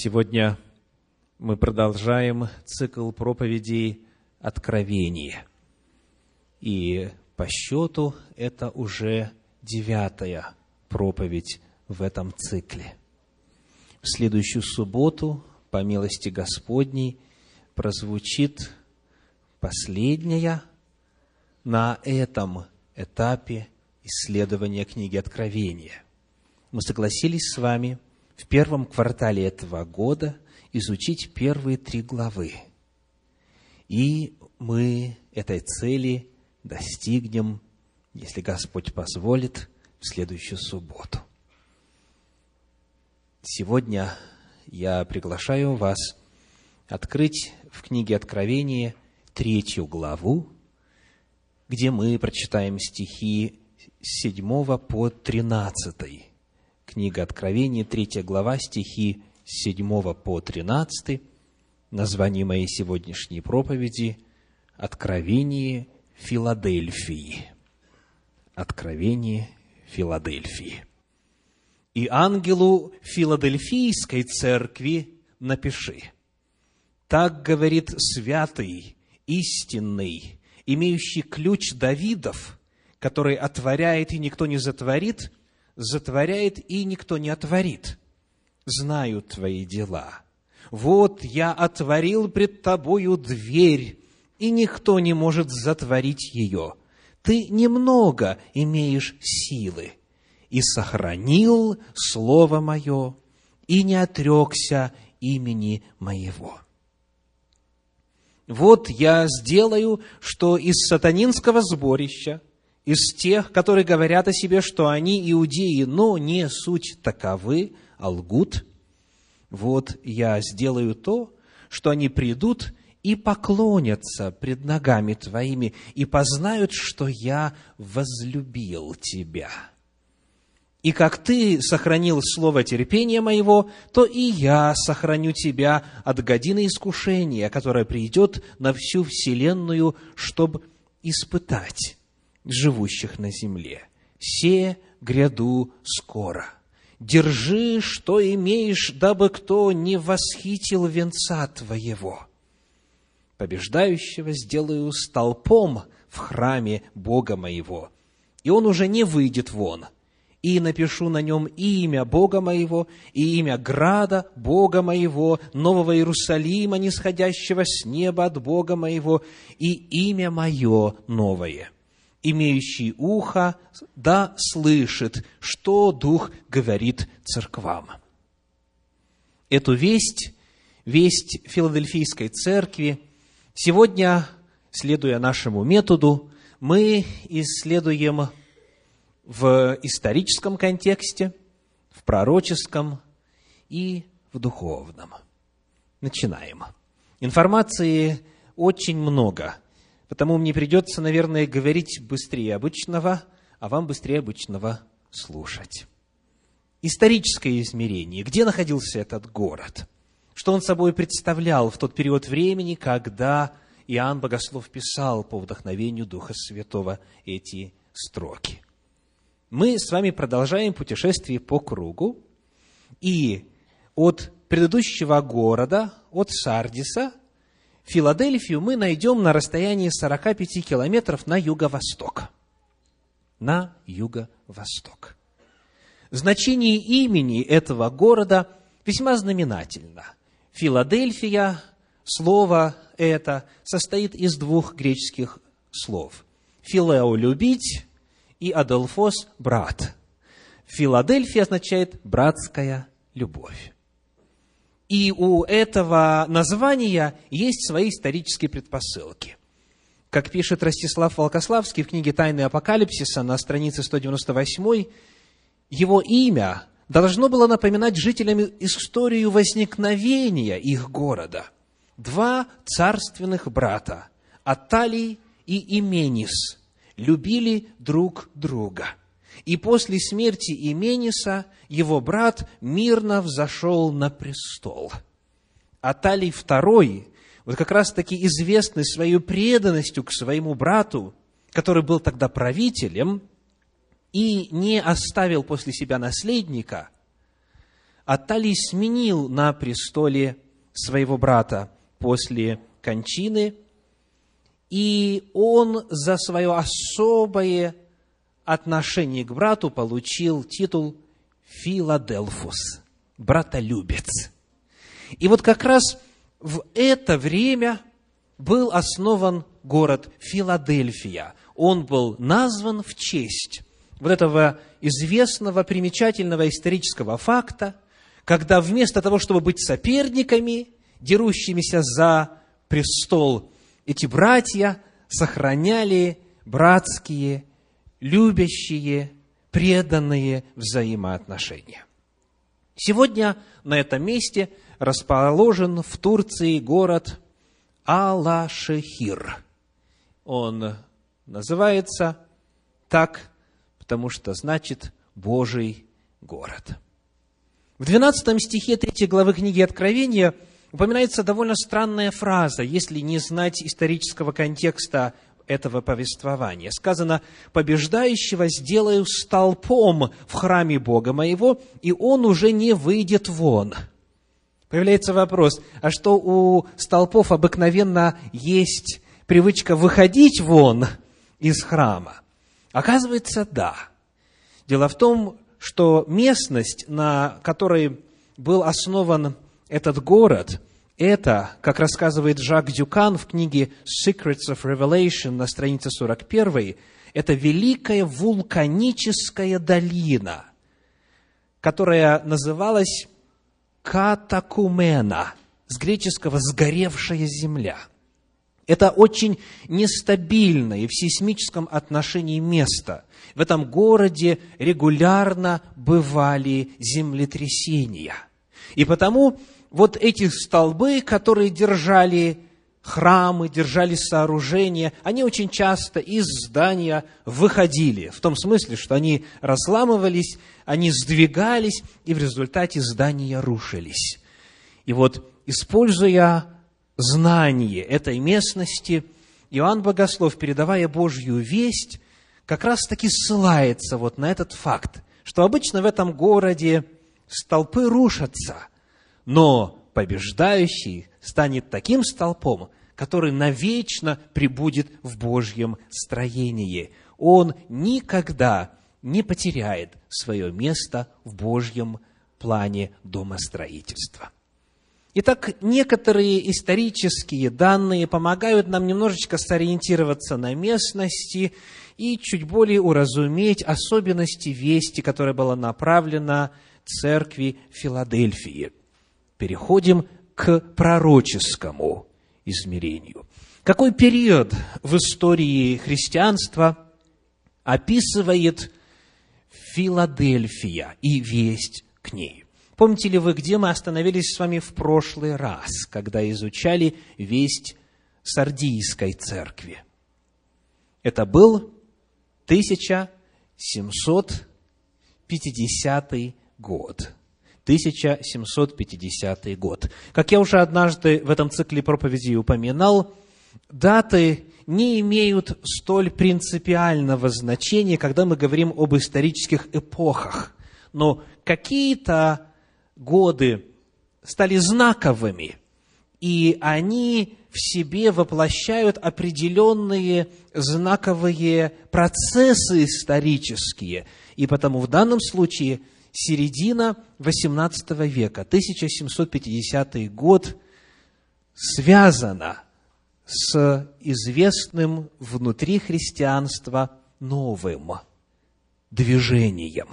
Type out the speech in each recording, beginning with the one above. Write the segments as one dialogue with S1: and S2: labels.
S1: Сегодня мы продолжаем цикл проповедей «Откровение». И по счету это уже девятая проповедь в этом цикле. В следующую субботу, по милости Господней, прозвучит последняя на этом этапе исследования книги Откровения. Мы согласились с вами – в первом квартале этого года изучить первые три главы. И мы этой цели достигнем, если Господь позволит, в следующую субботу. Сегодня я приглашаю вас открыть в книге Откровения третью главу, где мы прочитаем стихи с 7 по 13 Книга Откровения, 3 глава, стихи с 7 по 13, название моей сегодняшней проповеди «Откровение Филадельфии». Откровение Филадельфии. «И ангелу Филадельфийской церкви напиши, так говорит святый, истинный, имеющий ключ Давидов, который отворяет и никто не затворит, затворяет, и никто не отворит. Знаю твои дела. Вот я отворил пред тобою дверь, и никто не может затворить ее. Ты немного имеешь силы, и сохранил Слово Мое, и не отрекся имени Моего. Вот я сделаю, что из сатанинского сборища – из тех, которые говорят о себе, что они иудеи, но не суть таковы, а лгут, вот я сделаю то, что они придут и поклонятся пред ногами Твоими, и познают, что я возлюбил Тебя. И как Ты сохранил слово терпения моего, то и я сохраню Тебя от годины искушения, которое придет на всю вселенную, чтобы испытать живущих на земле. Се гряду скоро. Держи, что имеешь, дабы кто не восхитил венца твоего. Побеждающего сделаю столпом в храме Бога моего, и он уже не выйдет вон. И напишу на нем имя Бога моего, и имя Града Бога моего, Нового Иерусалима, нисходящего с неба от Бога моего, и имя мое новое – имеющий ухо, да слышит, что Дух говорит церквам. Эту весть, весть Филадельфийской церкви, сегодня, следуя нашему методу, мы исследуем в историческом контексте, в пророческом и в духовном. Начинаем. Информации очень много – Потому мне придется, наверное, говорить быстрее обычного, а вам быстрее обычного слушать. Историческое измерение. Где находился этот город? Что он собой представлял в тот период времени, когда Иоанн Богослов писал по вдохновению Духа Святого эти строки? Мы с вами продолжаем путешествие по кругу, и от предыдущего города, от Сардиса, Филадельфию мы найдем на расстоянии 45 километров на юго-восток. На юго-восток. Значение имени этого города весьма знаменательно. Филадельфия, слово это, состоит из двух греческих слов. Филео – любить и Аделфос – брат. Филадельфия означает братская любовь. И у этого названия есть свои исторические предпосылки. Как пишет Ростислав Волкославский в книге «Тайны апокалипсиса» на странице 198, его имя должно было напоминать жителям историю возникновения их города. Два царственных брата, Аталий и Именис, любили друг друга – и после смерти Имениса его брат мирно взошел на престол. Аталий II, вот как раз-таки известный своей преданностью к своему брату, который был тогда правителем, и не оставил после себя наследника, Аталий сменил на престоле своего брата после кончины, и он за свое особое отношение к брату получил титул Филадельфус, братолюбец. И вот как раз в это время был основан город Филадельфия. Он был назван в честь вот этого известного, примечательного исторического факта, когда вместо того, чтобы быть соперниками, дерущимися за престол, эти братья сохраняли братские, любящие, преданные взаимоотношения. Сегодня на этом месте расположен в Турции город Алашехир. Он называется так, потому что значит Божий город. В 12 стихе 3 главы книги Откровения упоминается довольно странная фраза, если не знать исторического контекста этого повествования. Сказано, «Побеждающего сделаю столпом в храме Бога моего, и он уже не выйдет вон». Появляется вопрос, а что у столпов обыкновенно есть привычка выходить вон из храма? Оказывается, да. Дело в том, что местность, на которой был основан этот город, это, как рассказывает Жак Дюкан в книге Secrets of Revelation на странице 41, это великая вулканическая долина, которая называлась Катакумена, с греческого «сгоревшая земля». Это очень нестабильное в сейсмическом отношении место. В этом городе регулярно бывали землетрясения. И потому вот эти столбы, которые держали храмы, держали сооружения, они очень часто из здания выходили, в том смысле, что они разламывались, они сдвигались, и в результате здания рушились. И вот, используя знание этой местности, Иоанн Богослов, передавая Божью весть, как раз-таки ссылается вот на этот факт, что обычно в этом городе столпы рушатся, но побеждающий станет таким столпом, который навечно пребудет в Божьем строении. Он никогда не потеряет свое место в Божьем плане домостроительства. Итак, некоторые исторические данные помогают нам немножечко сориентироваться на местности и чуть более уразуметь особенности вести, которая была направлена церкви Филадельфии. Переходим к пророческому измерению. Какой период в истории христианства описывает Филадельфия и весть к ней? Помните ли вы, где мы остановились с вами в прошлый раз, когда изучали весть Сардийской церкви? Это был 1750 год. 1750 год. Как я уже однажды в этом цикле проповедей упоминал, даты не имеют столь принципиального значения, когда мы говорим об исторических эпохах. Но какие-то годы стали знаковыми, и они в себе воплощают определенные знаковые процессы исторические. И потому в данном случае – середина XVIII века, 1750 год, связана с известным внутри христианства новым движением,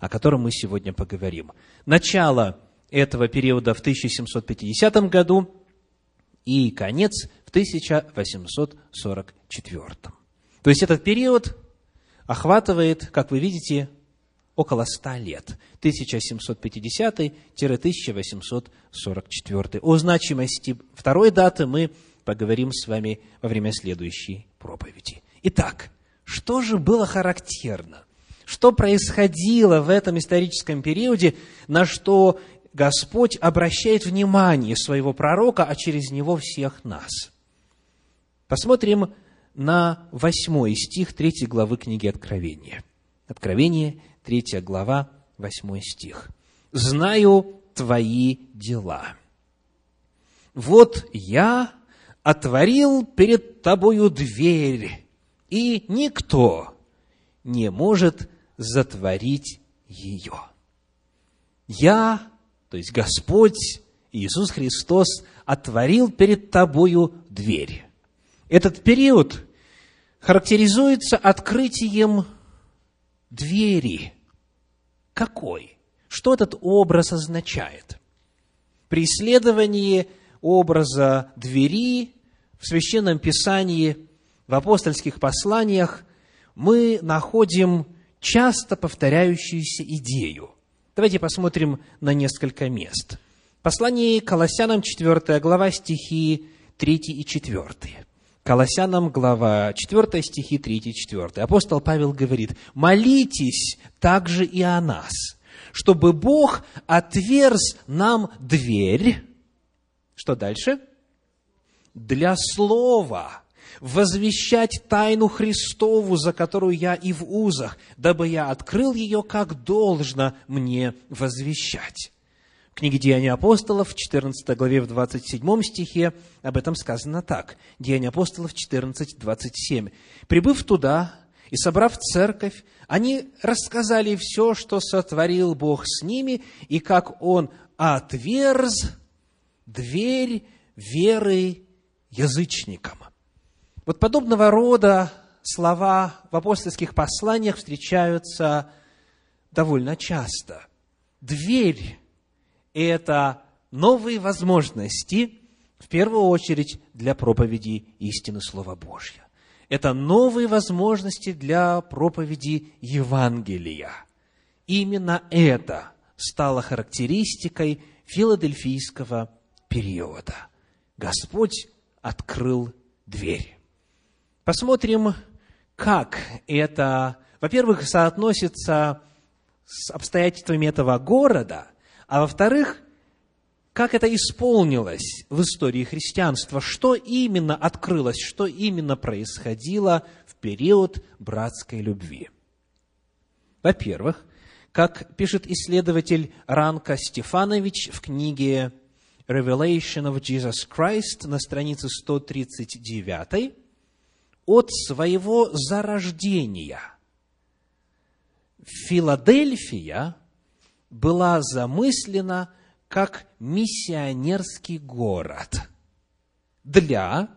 S1: о котором мы сегодня поговорим. Начало этого периода в 1750 году и конец в 1844. То есть этот период охватывает, как вы видите, около ста лет, 1750-1844. О значимости второй даты мы поговорим с вами во время следующей проповеди. Итак, что же было характерно? Что происходило в этом историческом периоде, на что Господь обращает внимание своего пророка, а через него всех нас? Посмотрим на восьмой стих третьей главы книги Откровения. Откровение, 3 глава, 8 стих. знаю твои дела. Вот я отворил перед тобою дверь, и никто не может затворить ее. Я, то есть Господь Иисус Христос, отворил перед тобою дверь. Этот период характеризуется открытием двери. Какой? Что этот образ означает? При исследовании образа двери в Священном Писании, в апостольских посланиях мы находим часто повторяющуюся идею. Давайте посмотрим на несколько мест. Послание Колоссянам 4 глава стихи 3 и 4. Колоссянам глава 4 стихи 3 и 4. Апостол Павел говорит, «Молитесь также и о нас, чтобы Бог отверз нам дверь». Что дальше? «Для слова, возвещать тайну Христову, за которую я и в узах, дабы я открыл ее, как должно мне возвещать» книге «Деяния апостолов» в 14 главе в 27 стихе об этом сказано так. «Деяния апостолов» 14, 27. «Прибыв туда и собрав церковь, они рассказали все, что сотворил Бог с ними, и как Он отверз дверь веры язычникам». Вот подобного рода слова в апостольских посланиях встречаются довольно часто. Дверь это новые возможности, в первую очередь, для проповеди истины Слова Божьего. Это новые возможности для проповеди Евангелия. Именно это стало характеристикой филадельфийского периода. Господь открыл дверь. Посмотрим, как это, во-первых, соотносится с обстоятельствами этого города – а во-вторых, как это исполнилось в истории христианства, что именно открылось, что именно происходило в период братской любви. Во-первых, как пишет исследователь Ранка Стефанович в книге Revelation of Jesus Christ на странице 139, от своего зарождения Филадельфия – была замыслена как миссионерский город для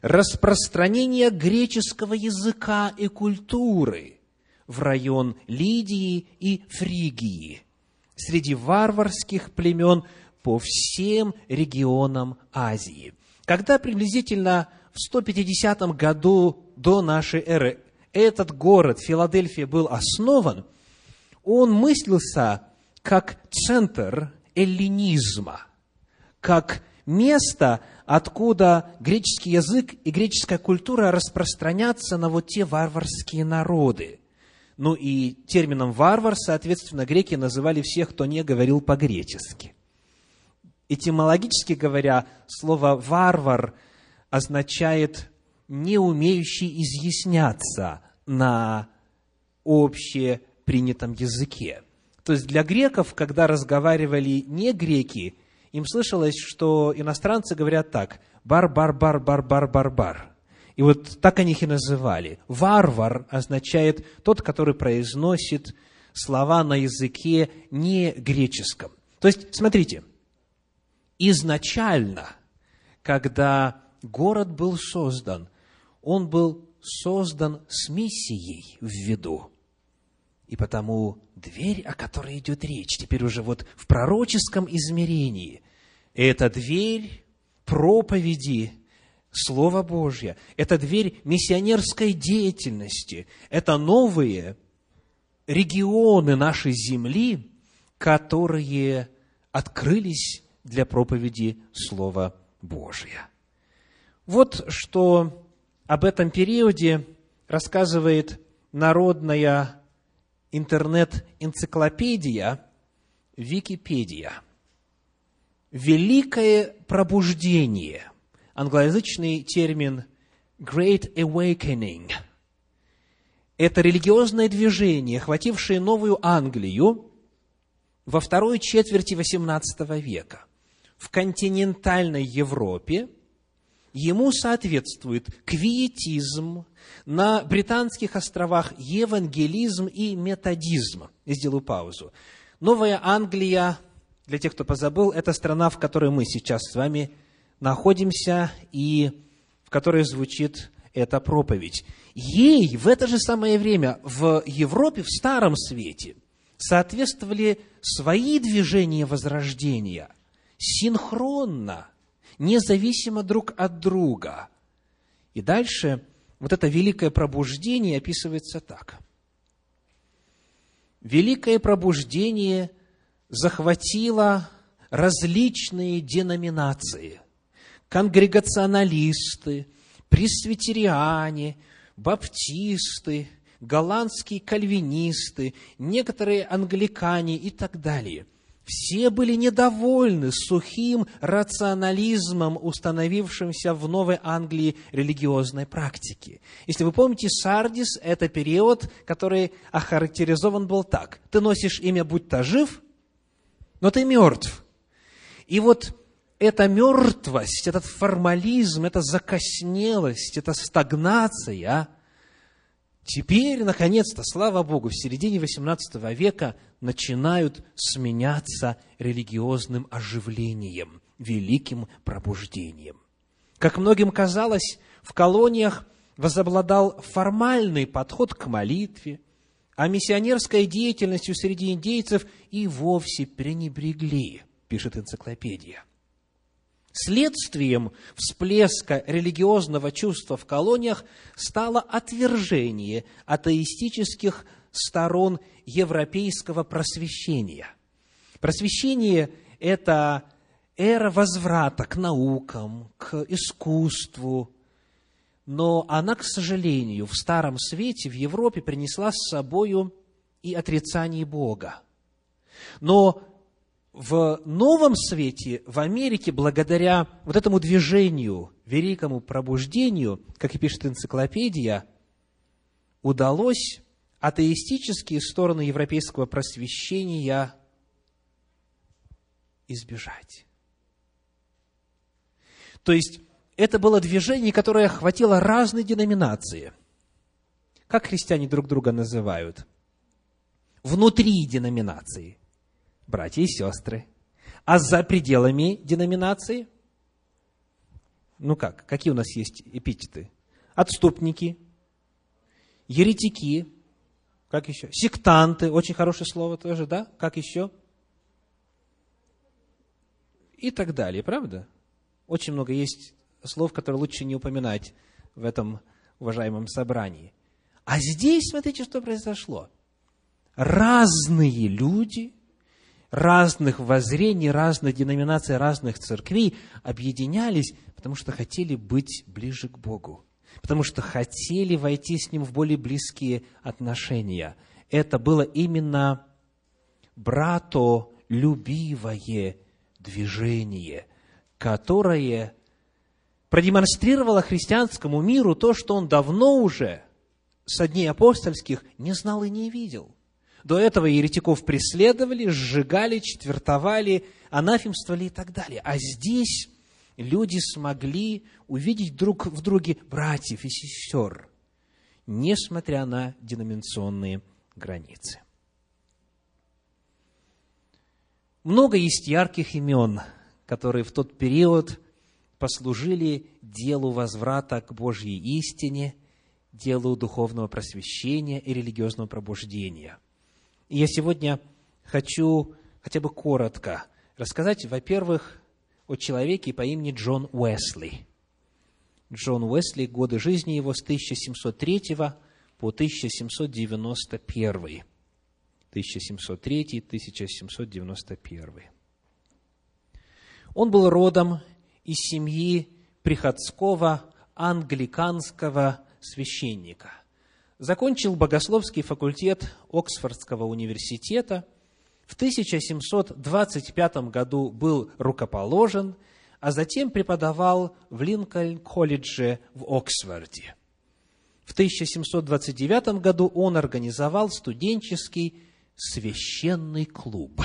S1: распространения греческого языка и культуры в район Лидии и Фригии среди варварских племен по всем регионам Азии. Когда приблизительно в 150 году до нашей эры этот город, Филадельфия, был основан, он мыслился как центр эллинизма, как место, откуда греческий язык и греческая культура распространятся на вот те варварские народы. Ну и термином «варвар», соответственно, греки называли всех, кто не говорил по-гречески. Этимологически говоря, слово «варвар» означает «не умеющий изъясняться на общепринятом языке». То есть для греков, когда разговаривали не греки, им слышалось, что иностранцы говорят так «бар-бар-бар-бар-бар-бар-бар». И вот так они их и называли. Варвар означает тот, который произносит слова на языке не греческом. То есть, смотрите, изначально, когда город был создан, он был создан с миссией в виду. И потому дверь, о которой идет речь, теперь уже вот в пророческом измерении, это дверь проповеди Слова Божье, это дверь миссионерской деятельности, это новые регионы нашей земли, которые открылись для проповеди Слова Божия. Вот что об этом периоде рассказывает народная интернет-энциклопедия Википедия. Великое пробуждение. Англоязычный термин Great Awakening. Это религиозное движение, охватившее Новую Англию во второй четверти XVIII века в континентальной Европе ему соответствует квиетизм, на британских островах евангелизм и методизм. И сделаю паузу. Новая Англия, для тех, кто позабыл, это страна, в которой мы сейчас с вами находимся и в которой звучит эта проповедь. Ей в это же самое время в Европе, в Старом Свете, соответствовали свои движения возрождения синхронно, независимо друг от друга. И дальше вот это великое пробуждение описывается так. Великое пробуждение захватило различные деноминации, конгрегационалисты, пресвитериане, баптисты, голландские кальвинисты, некоторые англикане и так далее. Все были недовольны сухим рационализмом, установившимся в Новой Англии религиозной практике. Если вы помните, Сардис – это период, который охарактеризован был так. Ты носишь имя, будь то жив, но ты мертв. И вот эта мертвость, этот формализм, эта закоснелость, эта стагнация – Теперь, наконец-то, слава Богу, в середине XVIII века начинают сменяться религиозным оживлением, великим пробуждением. Как многим казалось, в колониях возобладал формальный подход к молитве, а миссионерской деятельностью среди индейцев и вовсе пренебрегли, пишет энциклопедия. Следствием всплеска религиозного чувства в колониях стало отвержение атеистических сторон европейского просвещения. Просвещение – это эра возврата к наукам, к искусству, но она, к сожалению, в Старом Свете, в Европе принесла с собою и отрицание Бога. Но в новом свете, в Америке, благодаря вот этому движению, великому пробуждению, как и пишет энциклопедия, удалось атеистические стороны европейского просвещения избежать. То есть, это было движение, которое охватило разные деноминации. Как христиане друг друга называют? Внутри деноминации – братья и сестры. А за пределами деноминации? Ну как, какие у нас есть эпитеты? Отступники, еретики, как еще? Сектанты, очень хорошее слово тоже, да? Как еще? И так далее, правда? Очень много есть слов, которые лучше не упоминать в этом уважаемом собрании. А здесь, смотрите, что произошло. Разные люди – разных воззрений, разных деноминаций, разных церквей объединялись, потому что хотели быть ближе к Богу, потому что хотели войти с Ним в более близкие отношения. Это было именно братолюбивое движение, которое продемонстрировало христианскому миру то, что он давно уже со дней апостольских не знал и не видел – до этого еретиков преследовали, сжигали, четвертовали, анафемствовали и так далее. А здесь люди смогли увидеть друг в друге братьев и сестер, несмотря на деноминационные границы. Много есть ярких имен, которые в тот период послужили делу возврата к Божьей истине, делу духовного просвещения и религиозного пробуждения – я сегодня хочу хотя бы коротко рассказать, во-первых, о человеке по имени Джон Уэсли. Джон Уэсли, годы жизни его с 1703 по 1791. 1703-1791. Он был родом из семьи приходского англиканского священника – закончил богословский факультет Оксфордского университета, в 1725 году был рукоположен, а затем преподавал в Линкольн-колледже в Оксфорде. В 1729 году он организовал студенческий священный клуб.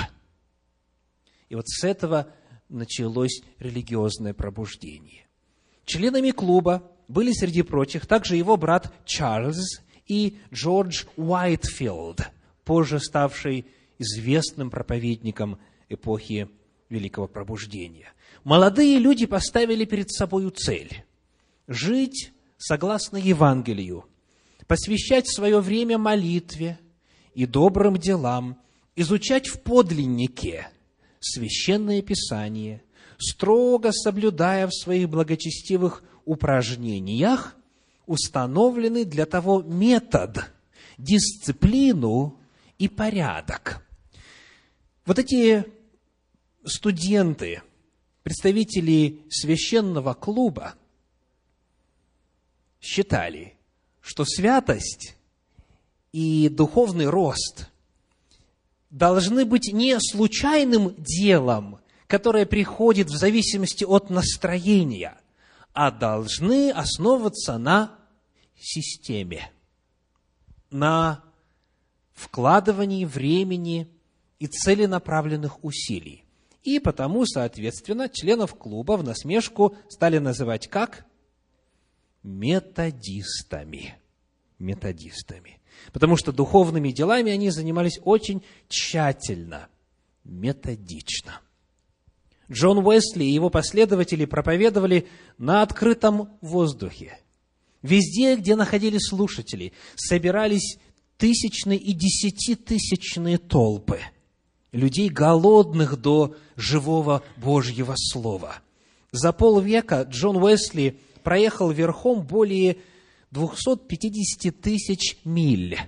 S1: И вот с этого началось религиозное пробуждение. Членами клуба были среди прочих также его брат Чарльз и Джордж Уайтфилд, позже ставший известным проповедником эпохи Великого Пробуждения. Молодые люди поставили перед собой цель – жить согласно Евангелию, посвящать свое время молитве и добрым делам, изучать в подлиннике Священное Писание, строго соблюдая в своих благочестивых упражнениях установленный для того метод, дисциплину и порядок. Вот эти студенты, представители священного клуба, считали, что святость и духовный рост должны быть не случайным делом, которое приходит в зависимости от настроения, а должны основываться на системе, на вкладывании времени и целенаправленных усилий. И потому, соответственно, членов клуба в насмешку стали называть как? Методистами. Методистами. Потому что духовными делами они занимались очень тщательно, методично. Джон Уэсли и его последователи проповедовали на открытом воздухе. Везде, где находились слушатели, собирались тысячные и десятитысячные толпы людей, голодных до живого Божьего Слова. За полвека Джон Уэсли проехал верхом более 250 тысяч миль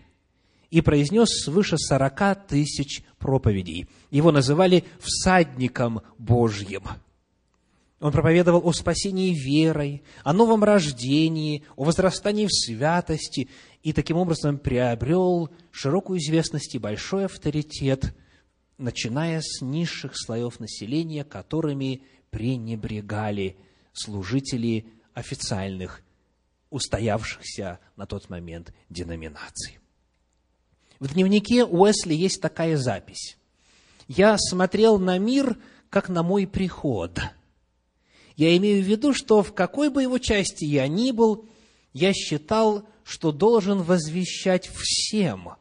S1: и произнес свыше 40 тысяч проповедей. Его называли «всадником Божьим». Он проповедовал о спасении верой, о новом рождении, о возрастании в святости и таким образом приобрел широкую известность и большой авторитет, начиная с низших слоев населения, которыми пренебрегали служители официальных, устоявшихся на тот момент деноминаций. В дневнике Уэсли есть такая запись. «Я смотрел на мир, как на мой приход. Я имею в виду, что в какой бы его части я ни был, я считал, что должен возвещать всем,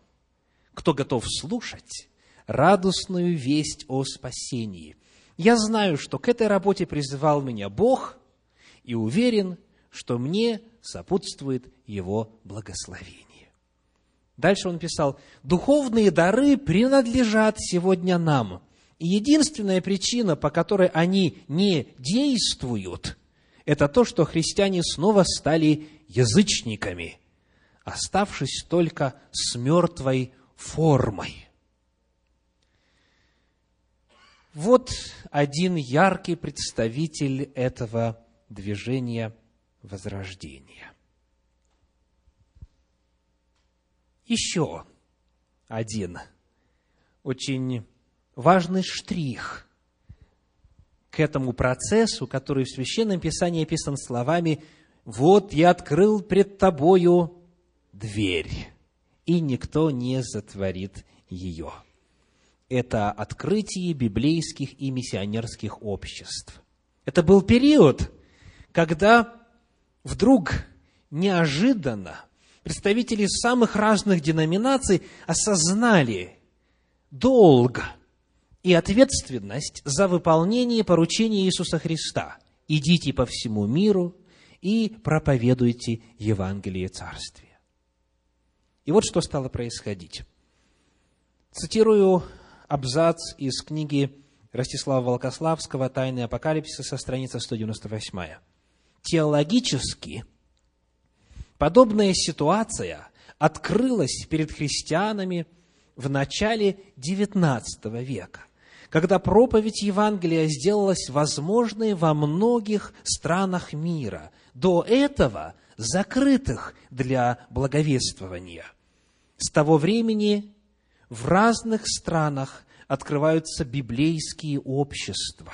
S1: кто готов слушать, радостную весть о спасении. Я знаю, что к этой работе призывал меня Бог, и уверен, что мне сопутствует Его благословение. Дальше он писал, «Духовные дары принадлежат сегодня нам, единственная причина, по которой они не действуют, это то, что христиане снова стали язычниками, оставшись только с мертвой формой». Вот один яркий представитель этого движения возрождения. Еще один очень важный штрих к этому процессу, который в Священном Писании описан словами «Вот я открыл пред тобою дверь, и никто не затворит ее» это открытие библейских и миссионерских обществ. Это был период, когда вдруг неожиданно представители самых разных деноминаций осознали долг и ответственность за выполнение поручения Иисуса Христа. Идите по всему миру и проповедуйте Евангелие Царствия. И вот что стало происходить. Цитирую абзац из книги Ростислава Волкославского «Тайны апокалипсиса», страница 198. Теологически подобная ситуация открылась перед христианами в начале XIX века, когда проповедь Евангелия сделалась возможной во многих странах мира, до этого закрытых для благовествования. С того времени в разных странах открываются библейские общества,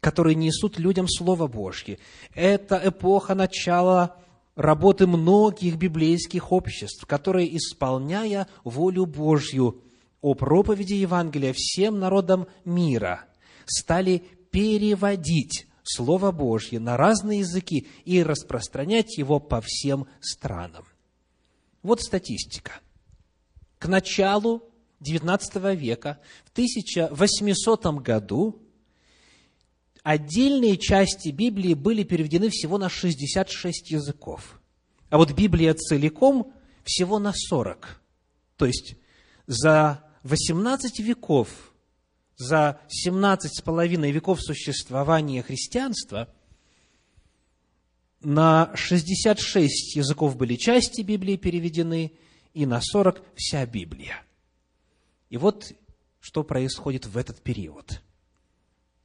S1: которые несут людям Слово Божье. Это эпоха начала работы многих библейских обществ, которые, исполняя волю Божью о проповеди Евангелия всем народам мира, стали переводить Слово Божье на разные языки и распространять его по всем странам. Вот статистика. К началу XIX века, в 1800 году, отдельные части Библии были переведены всего на 66 языков. А вот Библия целиком всего на 40. То есть за 18 веков, за 17 с половиной веков существования христианства на 66 языков были части Библии переведены, и на 40 вся Библия. И вот что происходит в этот период.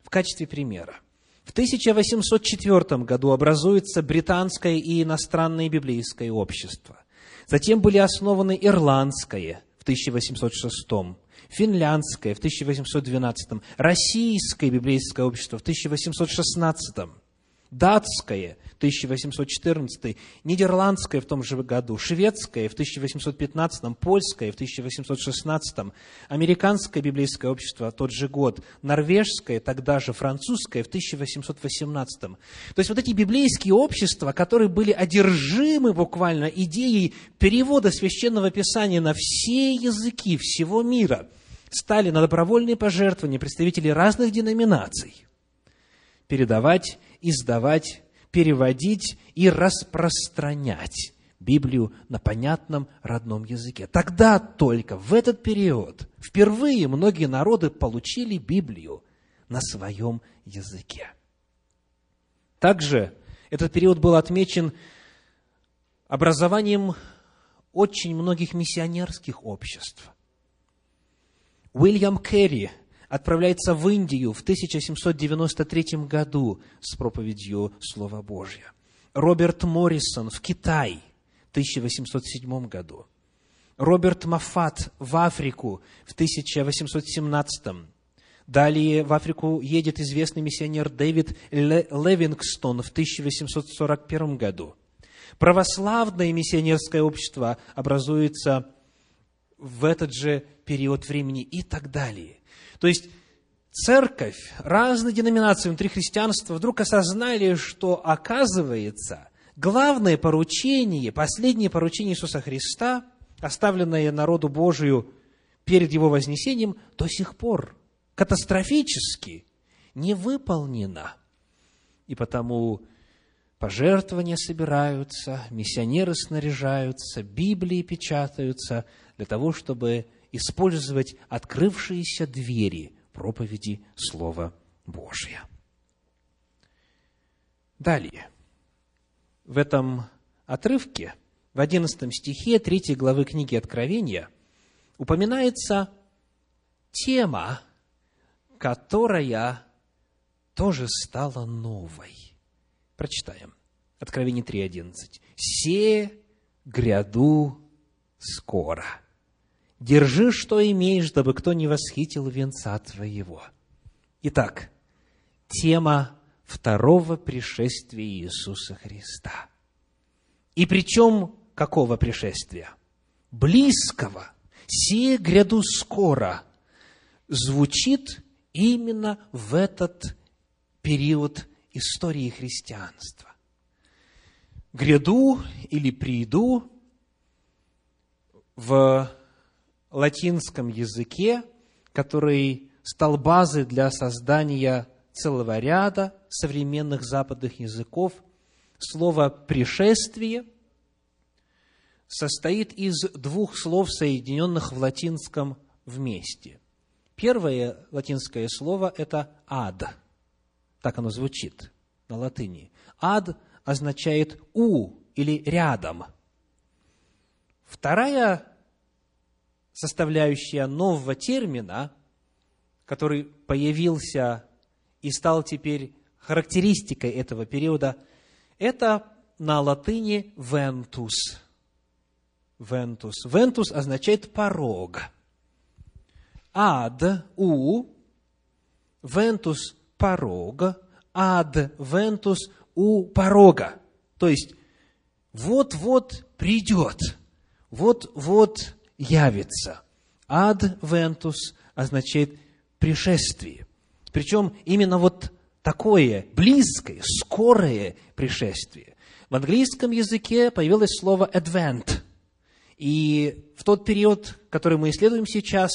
S1: В качестве примера. В 1804 году образуется британское и иностранное библейское общество. Затем были основаны ирландское 1806, финляндское в 1812, российское библейское общество в 1816, датское 1814, нидерландское в том же году, шведское в 1815, польское в 1816, американское библейское общество тот же год, норвежское, тогда же французское в 1818. То есть вот эти библейские общества, которые были одержимы буквально идеей перевода священного писания на все языки всего мира, стали на добровольные пожертвования представителей разных деноминаций передавать, издавать переводить и распространять Библию на понятном родном языке. Тогда только, в этот период, впервые многие народы получили Библию на своем языке. Также этот период был отмечен образованием очень многих миссионерских обществ. Уильям Керри отправляется в Индию в 1793 году с проповедью Слова Божьего. Роберт Моррисон в Китай в 1807 году. Роберт Мафат в Африку в 1817 Далее в Африку едет известный миссионер Дэвид Левингстон в 1841 году. Православное миссионерское общество образуется в этот же период времени и так далее. То есть церковь, разные деноминации внутри христианства вдруг осознали, что оказывается главное поручение, последнее поручение Иисуса Христа, оставленное народу Божию перед Его вознесением, до сих пор катастрофически не выполнено. И потому пожертвования собираются, миссионеры снаряжаются, Библии печатаются для того, чтобы использовать открывшиеся двери проповеди Слова Божия. Далее. В этом отрывке, в 11 стихе 3 главы книги Откровения, упоминается тема, которая тоже стала новой. Прочитаем. Откровение 3.11. «Се гряду скоро». Держи, что имеешь, дабы кто не восхитил венца твоего. Итак, тема второго пришествия Иисуса Христа. И причем какого пришествия? Близкого. Сие гряду скоро звучит именно в этот период истории христианства. Гряду или приду в латинском языке, который стал базой для создания целого ряда современных западных языков, слово «пришествие» состоит из двух слов, соединенных в латинском вместе. Первое латинское слово – это «ад». Так оно звучит на латыни. «Ад» означает «у» или «рядом». Вторая составляющая нового термина, который появился и стал теперь характеристикой этого периода, это на латыни «вентус». «Ventus». «Ventus» означает «порог». «Ad» – «у», «ventus» – «порог», «ad» – «ventus» – «у порога». То есть, вот-вот придет, вот-вот явится. Adventus означает пришествие. Причем именно вот такое близкое, скорое пришествие. В английском языке появилось слово «advent». И в тот период, который мы исследуем сейчас,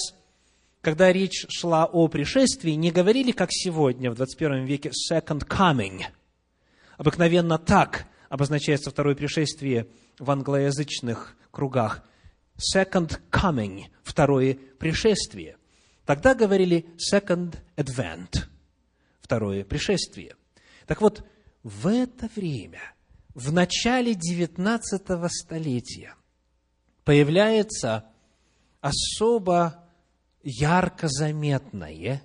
S1: когда речь шла о пришествии, не говорили, как сегодня, в 21 веке, «second coming». Обыкновенно так обозначается второе пришествие в англоязычных кругах. «Second coming» – второе пришествие. Тогда говорили «second advent» – второе пришествие. Так вот, в это время, в начале XIX столетия, появляется особо ярко заметное,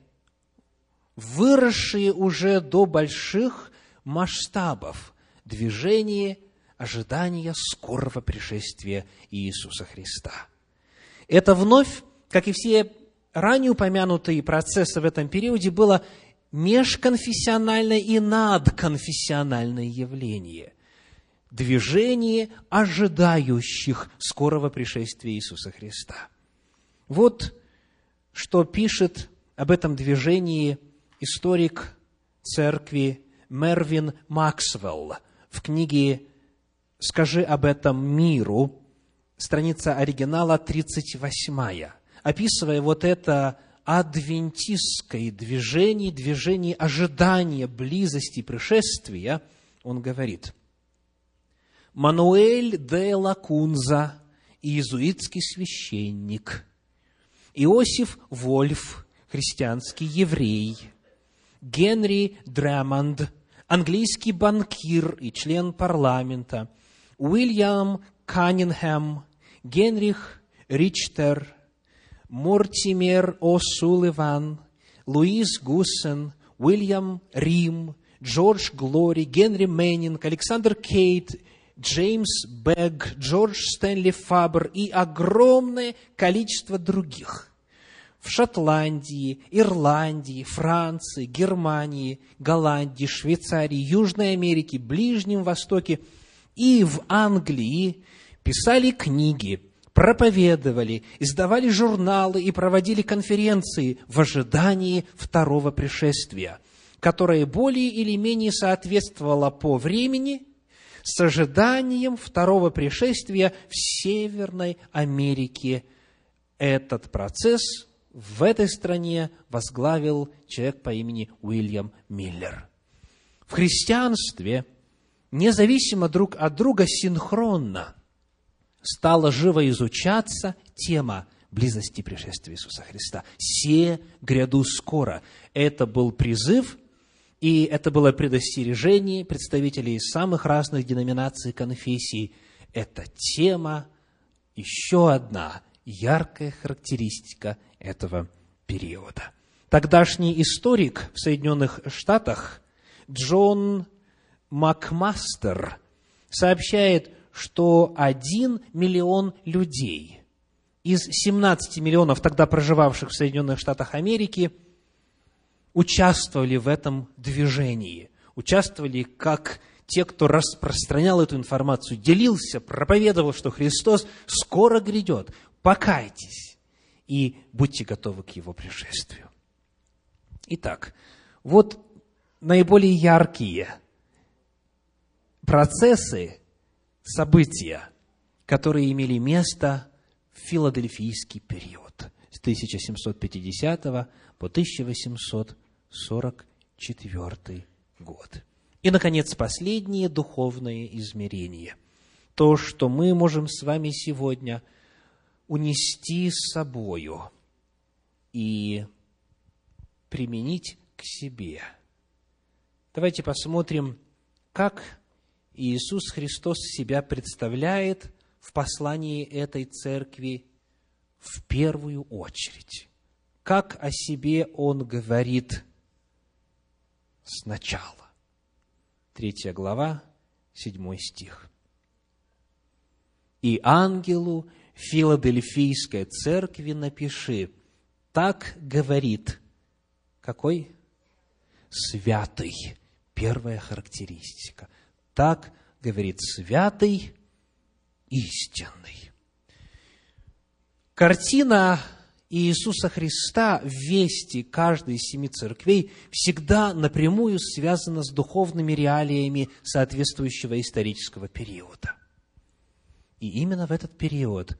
S1: выросшее уже до больших масштабов движение ожидания скорого пришествия Иисуса Христа. Это вновь, как и все ранее упомянутые процессы в этом периоде, было межконфессиональное и надконфессиональное явление. Движение ожидающих скорого пришествия Иисуса Христа. Вот что пишет об этом движении историк церкви Мервин Максвелл в книге «Скажи об этом миру», страница оригинала 38, описывая вот это адвентистское движение, движение ожидания близости пришествия, он говорит, Мануэль де Лакунза, иезуитский священник, Иосиф Вольф, христианский еврей, Генри Дремонд, английский банкир и член парламента, Уильям Каннингем, Генрих Ричтер, Мортимер О'Сулливан, Луис Гуссен, Уильям Рим, Джордж Глори, Генри Мэннинг, Александр Кейт, Джеймс Бэгг, Джордж Стэнли Фабер и огромное количество других. В Шотландии, Ирландии, Франции, Германии, Голландии, Швейцарии, Южной Америке, Ближнем Востоке и в Англии писали книги, проповедовали, издавали журналы и проводили конференции в ожидании второго пришествия, которое более или менее соответствовало по времени с ожиданием второго пришествия в Северной Америке. Этот процесс в этой стране возглавил человек по имени Уильям Миллер. В христианстве, независимо друг от друга, синхронно стала живо изучаться тема близости пришествия Иисуса Христа. «Се гряду скоро». Это был призыв, и это было предостережение представителей самых разных деноминаций и конфессий. Это тема, еще одна яркая характеристика этого периода. Тогдашний историк в Соединенных Штатах Джон Макмастер сообщает, что один миллион людей из 17 миллионов тогда проживавших в Соединенных Штатах Америки участвовали в этом движении, участвовали как те, кто распространял эту информацию, делился, проповедовал, что Христос скоро грядет, покайтесь и будьте готовы к Его пришествию. Итак, вот наиболее яркие процессы, события, которые имели место в филадельфийский период с 1750 по 1844 год. И, наконец, последнее духовное измерение. То, что мы можем с вами сегодня – унести с собою и применить к себе. Давайте посмотрим, как Иисус Христос себя представляет в послании этой церкви в первую очередь. Как о себе Он говорит сначала. Третья глава, седьмой стих. «И ангелу Филадельфийской церкви напиши, так говорит, какой? Святый. Первая характеристика. Так говорит святый, истинный. Картина Иисуса Христа в вести каждой из семи церквей всегда напрямую связано с духовными реалиями соответствующего исторического периода. И именно в этот период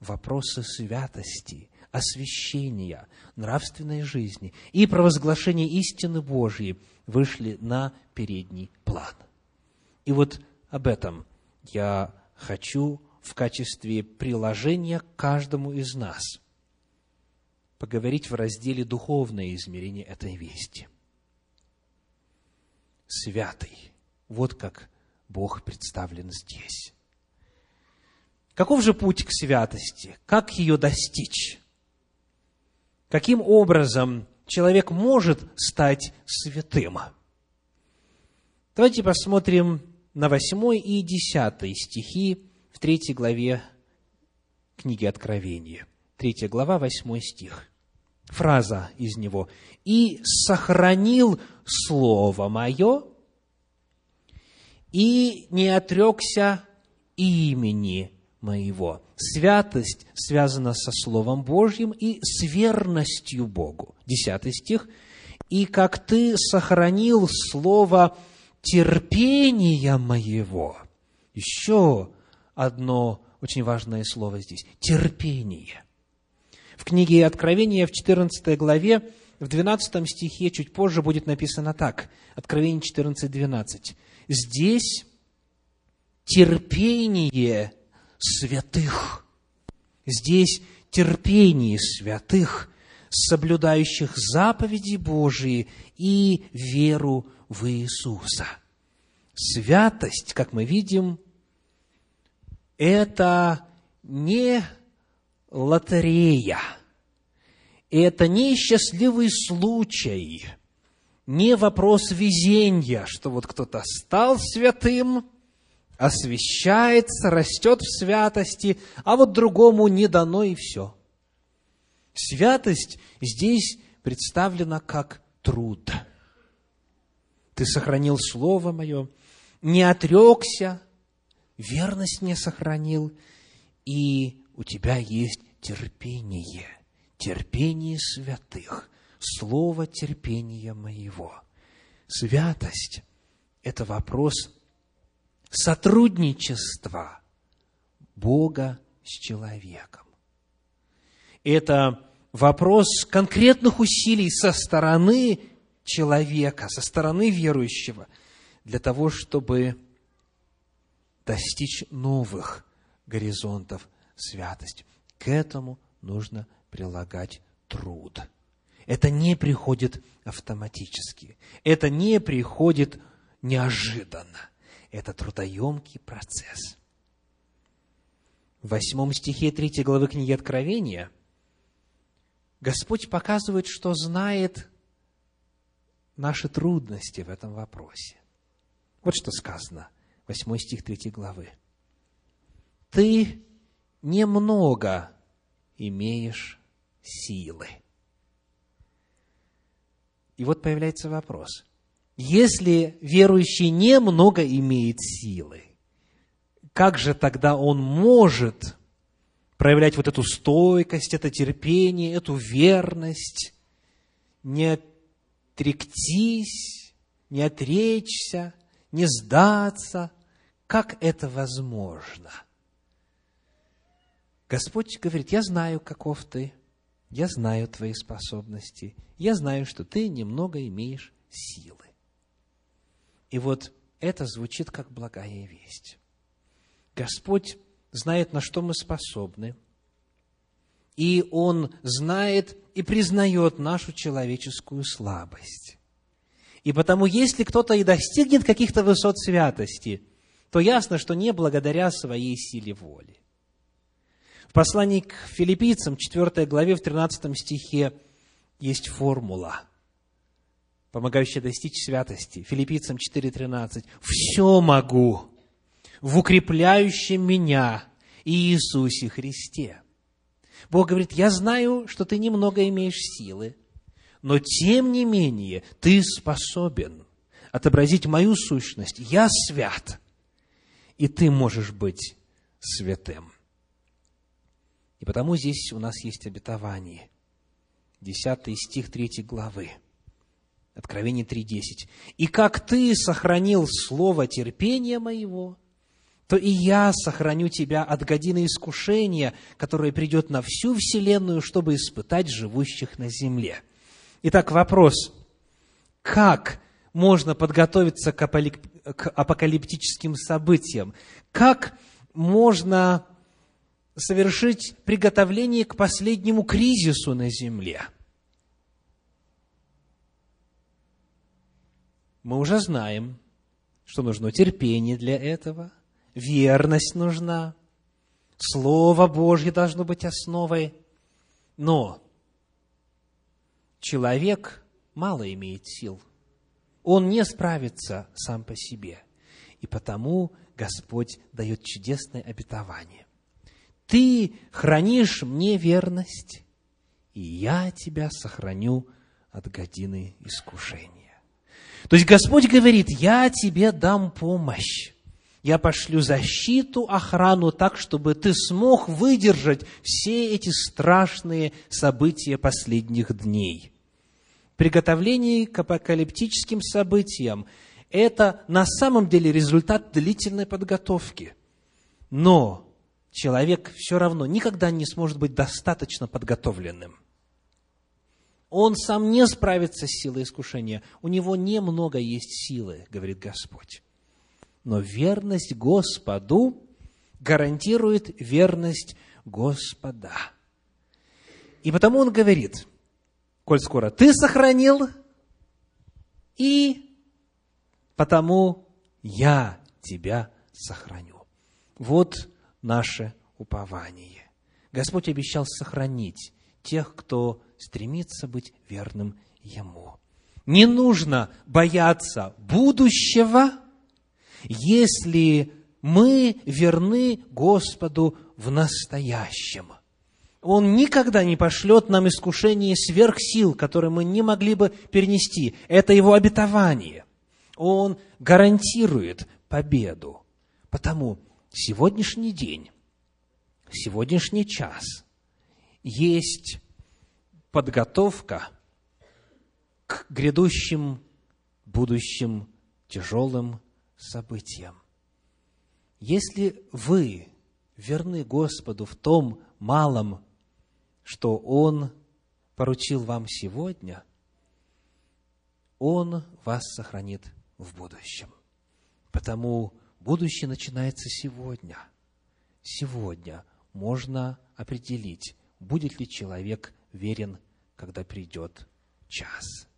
S1: вопросы святости, освящения, нравственной жизни и провозглашения истины Божьей вышли на передний план. И вот об этом я хочу в качестве приложения к каждому из нас поговорить в разделе «Духовное измерение этой вести». Святый. Вот как Бог представлен здесь. Каков же путь к святости? Как ее достичь? Каким образом человек может стать святым? Давайте посмотрим на 8 и 10 стихи в 3 главе книги Откровения. 3 глава, 8 стих. Фраза из него. «И сохранил Слово Мое, и не отрекся имени Моего». Святость связана со Словом Божьим и с верностью Богу. Десятый стих. «И как ты сохранил Слово терпения моего». Еще одно очень важное слово здесь – терпение. В книге Откровения в 14 главе, в 12 стихе, чуть позже будет написано так, Откровение 14, 12. Здесь терпение святых. Здесь терпение святых, соблюдающих заповеди Божии и веру в Иисуса. Святость, как мы видим, это не лотерея, это не счастливый случай, не вопрос везения, что вот кто-то стал святым, освящается, растет в святости, а вот другому не дано и все. Святость здесь представлена как труд. Ты сохранил Слово Мое, не отрекся, верность не сохранил, и у тебя есть терпение, терпение святых, слово терпения моего. Святость – это вопрос сотрудничества Бога с человеком. Это вопрос конкретных усилий со стороны человека, со стороны верующего, для того, чтобы достичь новых горизонтов святости. К этому нужно прилагать труд. Это не приходит автоматически. Это не приходит неожиданно. Это трудоемкий процесс. В восьмом стихе третьей главы книги Откровения Господь показывает, что знает наши трудности в этом вопросе. Вот что сказано, восьмой стих третьей главы. «Ты немного имеешь силы». И вот появляется вопрос. Если верующий немного имеет силы, как же тогда он может проявлять вот эту стойкость, это терпение, эту верность, не отректись, не отречься, не сдаться. Как это возможно? Господь говорит, я знаю, каков ты, я знаю твои способности, я знаю, что ты немного имеешь силы. И вот это звучит как благая весть. Господь знает, на что мы способны, и Он знает и признает нашу человеческую слабость. И потому, если кто-то и достигнет каких-то высот святости, то ясно, что не благодаря своей силе воли. В послании к филиппийцам, 4 главе, в 13 стихе, есть формула, помогающая достичь святости. Филиппийцам 4.13. «Все могу в укрепляющем меня Иисусе Христе». Бог говорит, я знаю, что ты немного имеешь силы, но тем не менее ты способен отобразить мою сущность. Я свят, и ты можешь быть святым. И потому здесь у нас есть обетование – 10 стих 3 главы. Откровение 3.10. «И как ты сохранил слово терпения моего, то и я сохраню тебя от годины искушения, которое придет на всю вселенную, чтобы испытать живущих на земле». Итак, вопрос. Как можно подготовиться к апокалиптическим событиям? Как можно совершить приготовление к последнему кризису на земле? Мы уже знаем, что нужно терпение для этого, верность нужна, Слово Божье должно быть основой. Но человек мало имеет сил. Он не справится сам по себе. И потому Господь дает чудесное обетование. Ты хранишь мне верность, и я тебя сохраню от годины искушения. То есть Господь говорит, я тебе дам помощь. Я пошлю защиту, охрану так, чтобы ты смог выдержать все эти страшные события последних дней. Приготовление к апокалиптическим событиям – это на самом деле результат длительной подготовки. Но человек все равно никогда не сможет быть достаточно подготовленным он сам не справится с силой искушения. У него немного есть силы, говорит Господь. Но верность Господу гарантирует верность Господа. И потому он говорит, коль скоро ты сохранил, и потому я тебя сохраню. Вот наше упование. Господь обещал сохранить тех, кто стремится быть верным Ему. Не нужно бояться будущего, если мы верны Господу в настоящем. Он никогда не пошлет нам искушение сверх сил, которые мы не могли бы перенести. Это Его обетование. Он гарантирует победу. Потому сегодняшний день, сегодняшний час есть подготовка к грядущим будущим тяжелым событиям. Если вы верны Господу в том малом, что Он поручил вам сегодня, Он вас сохранит в будущем. Потому будущее начинается сегодня. Сегодня можно определить, будет ли человек верен, когда придет час.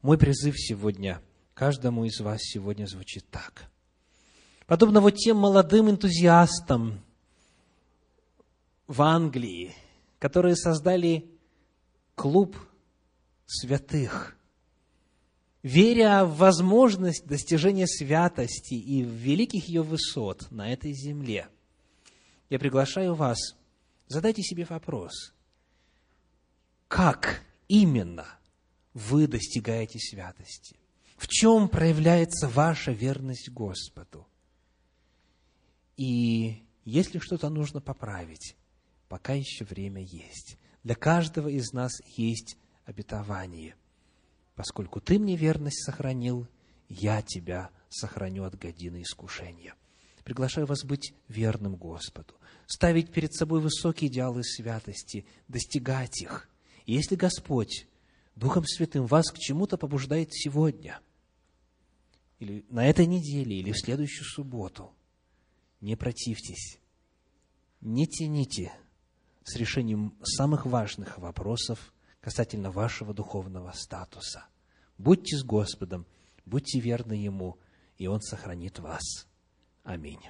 S1: Мой призыв сегодня каждому из вас сегодня звучит так. Подобно вот тем молодым энтузиастам в Англии, которые создали клуб святых, веря в возможность достижения святости и в великих ее высот на этой земле, я приглашаю вас, задайте себе вопрос, как именно вы достигаете святости? В чем проявляется ваша верность Господу? И если что-то нужно поправить, пока еще время есть. Для каждого из нас есть обетование. Поскольку ты мне верность сохранил, я тебя сохраню от годины искушения. Приглашаю вас быть верным Господу, ставить перед собой высокие идеалы святости, достигать их – и если Господь Духом Святым вас к чему-то побуждает сегодня, или на этой неделе, или в следующую субботу, не противьтесь, не тяните с решением самых важных вопросов касательно вашего духовного статуса. Будьте с Господом, будьте верны Ему, и Он сохранит вас. Аминь.